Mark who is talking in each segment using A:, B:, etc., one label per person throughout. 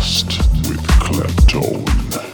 A: with Claptone.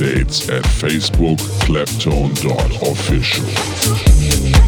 B: Dates at Facebook claptone.official.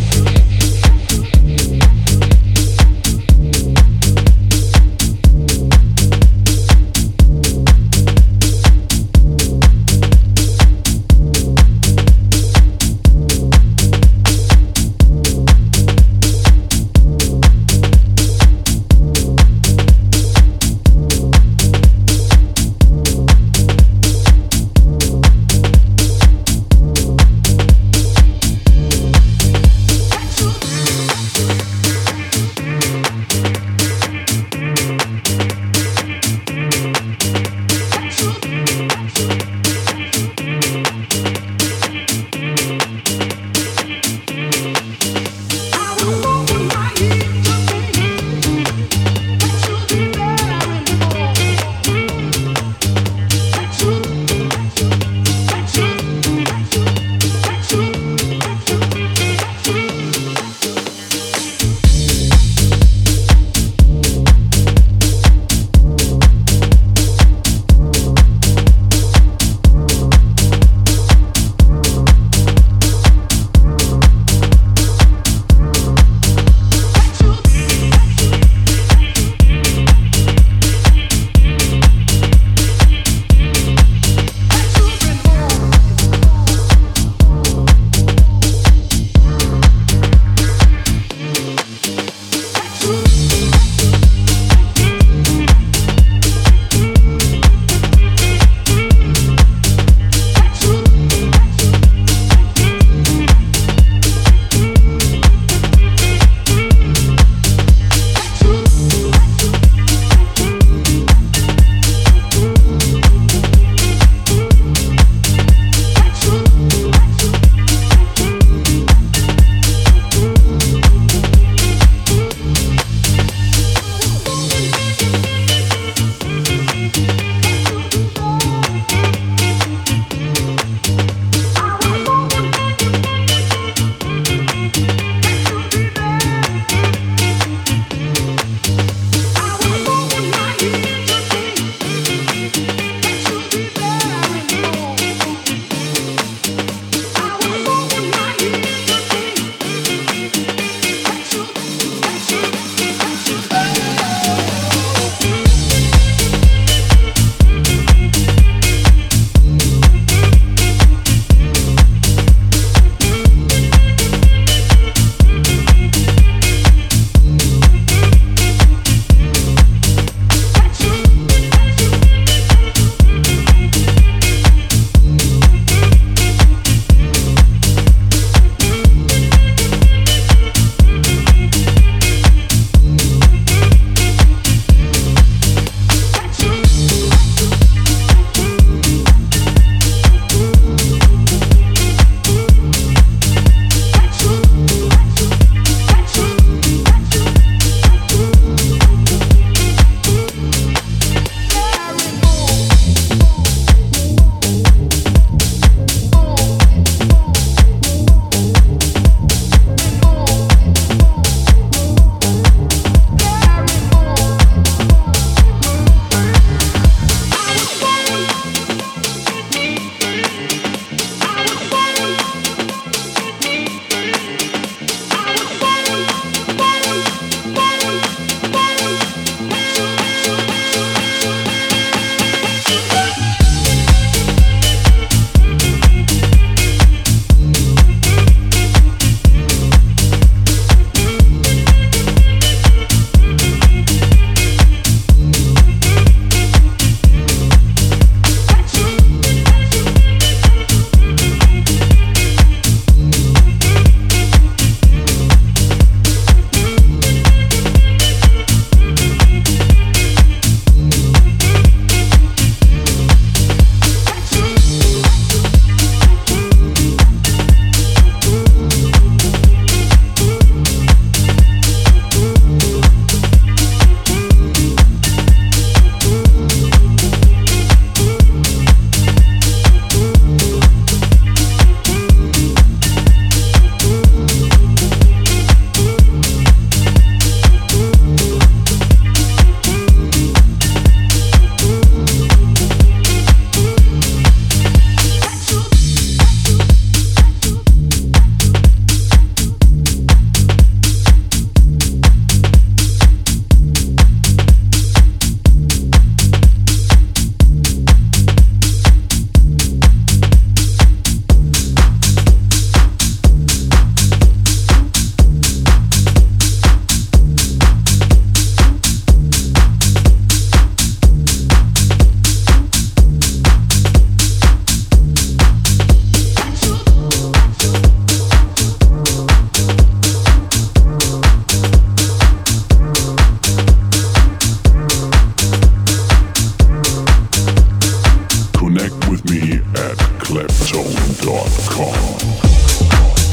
C: Claptone.com.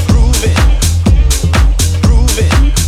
D: Groove it, it.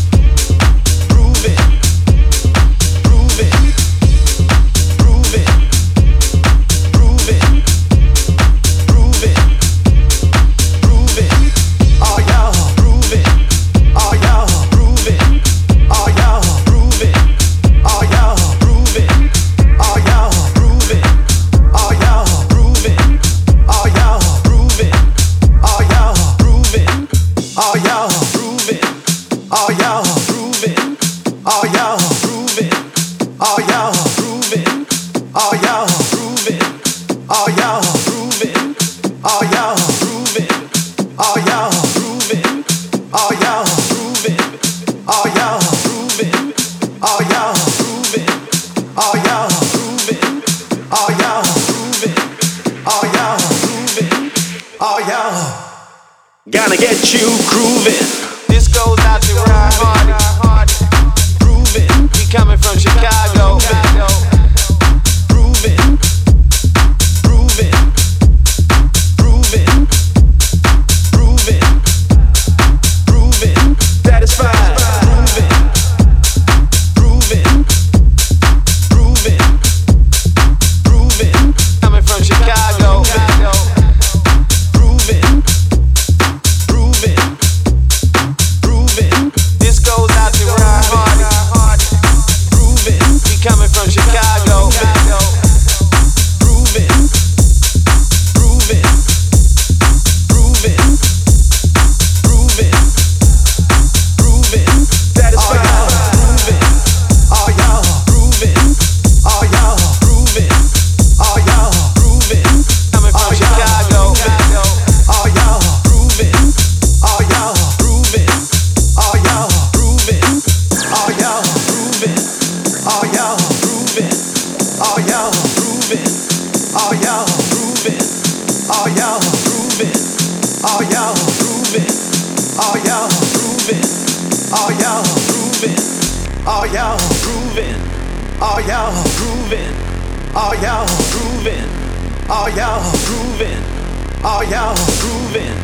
D: grooving?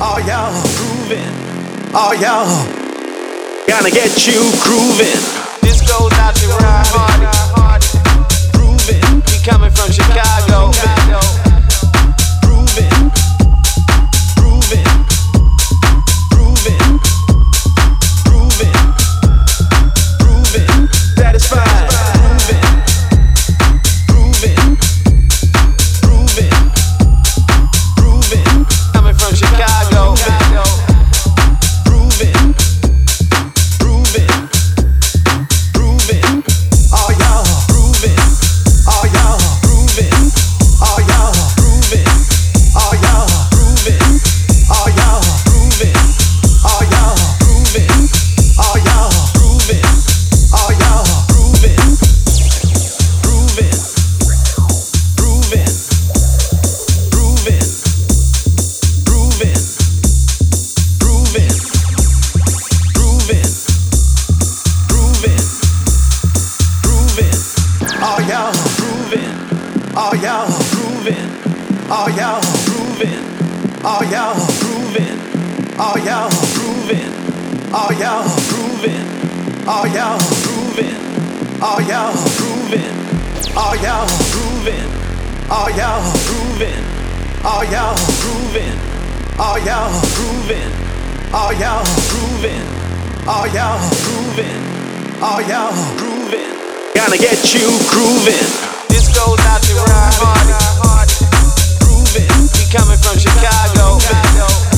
D: Are y'all grooving? Are y'all gonna get you grooving? This goes out to Ron Grooving. We coming from Chicago. Chicago. Are y'all grooving? Are y'all grooving? Are y'all grooving? Are y'all grooving? Are y'all grooving? Are y'all grooving? Are y'all grooving? Are y'all grooving? Are y'all grooving? Are y'all grooving? Gonna get you grooving. This goes out to Ron Hardy. Grooving. We coming from Chicago. Chicago.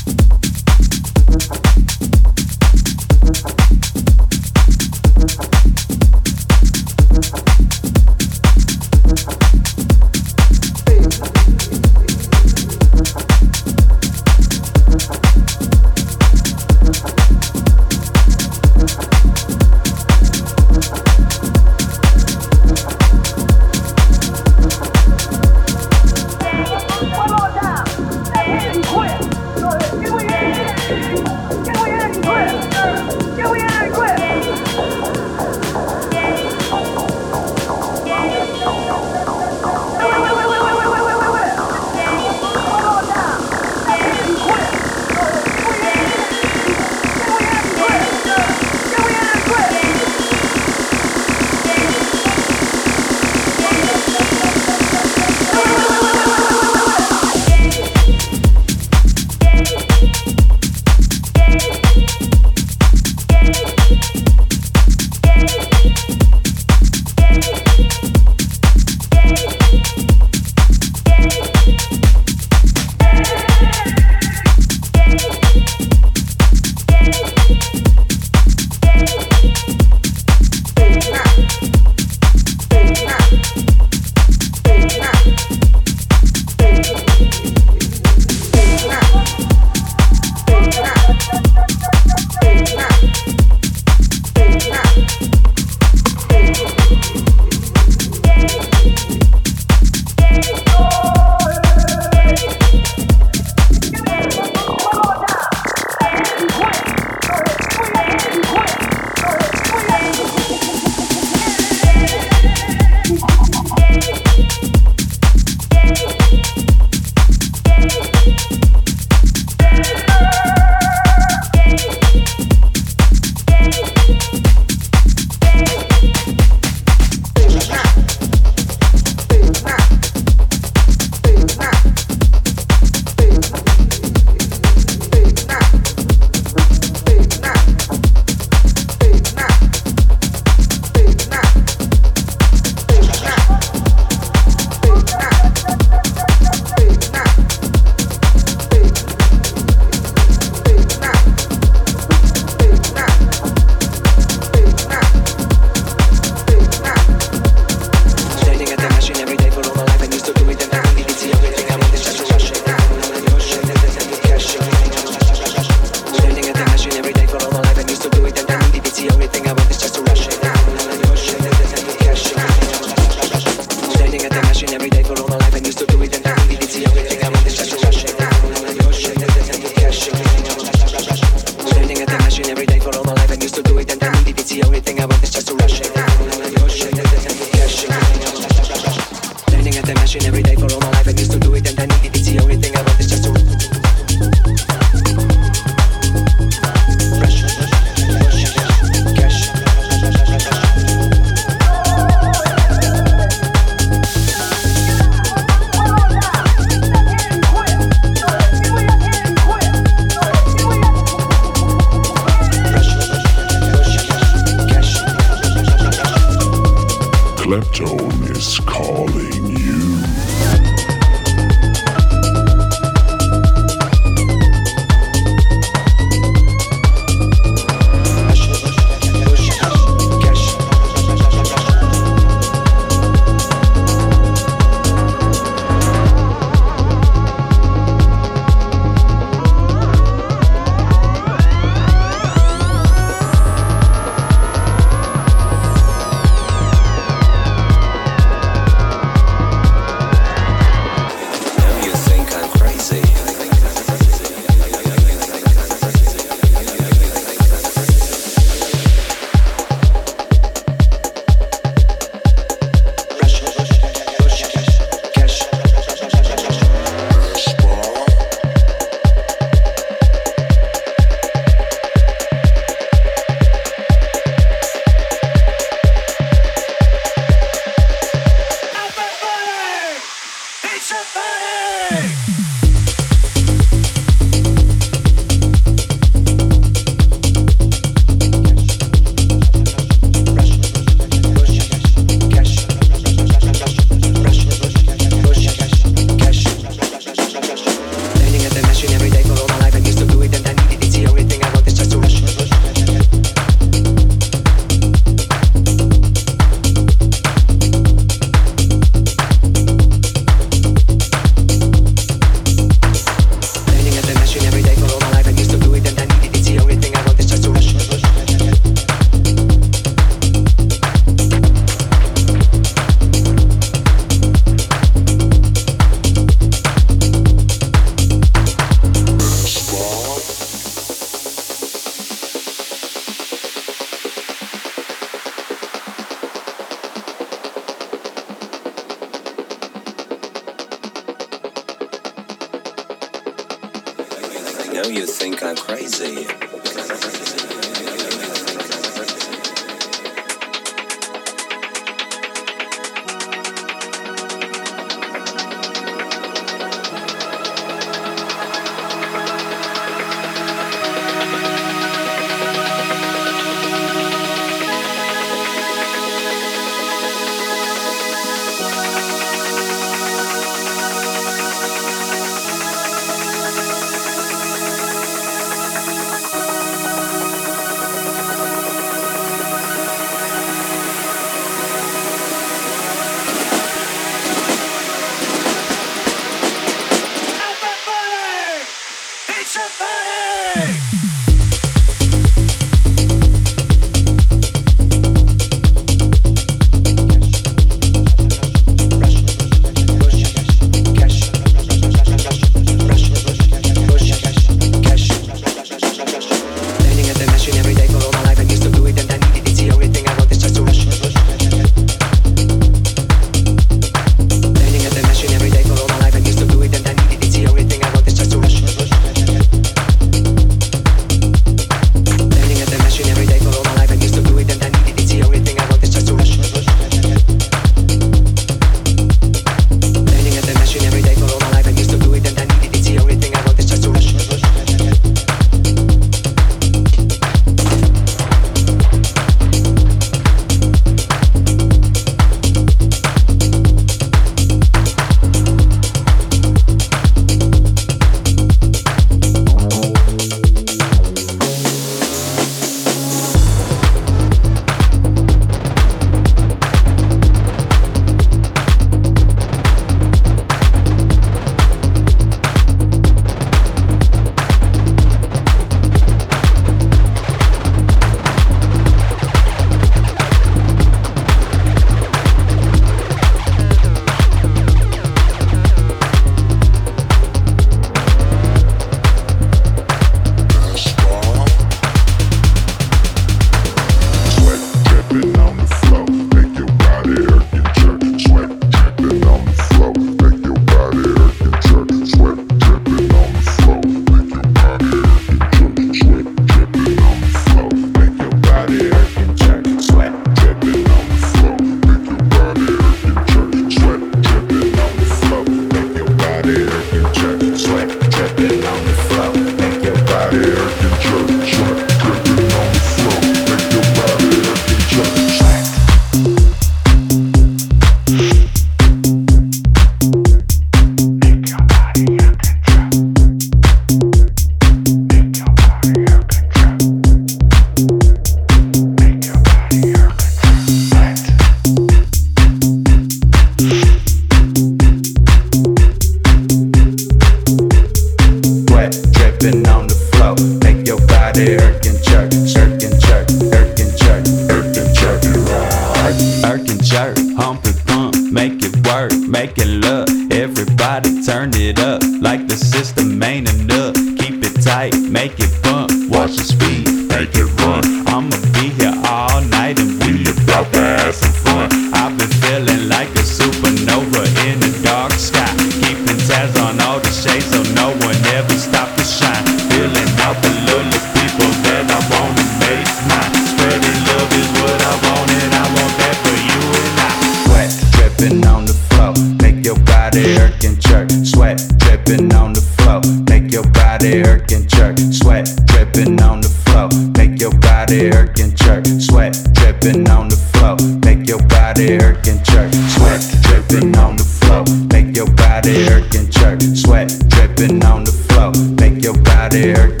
D: and jerk, sweat dripping on the flow. Make your body jerk and jerk, sweat dripping on the flow. Make your body jerk.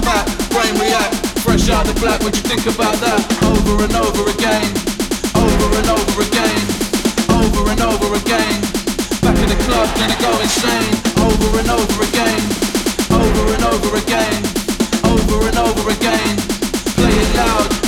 E: back, brain react. Fresh out the black, what you think about that? Over and over again, over and over again, over and over again. Back in the club, gonna go insane. Over and over again, over and over again, over and over again. Play it loud.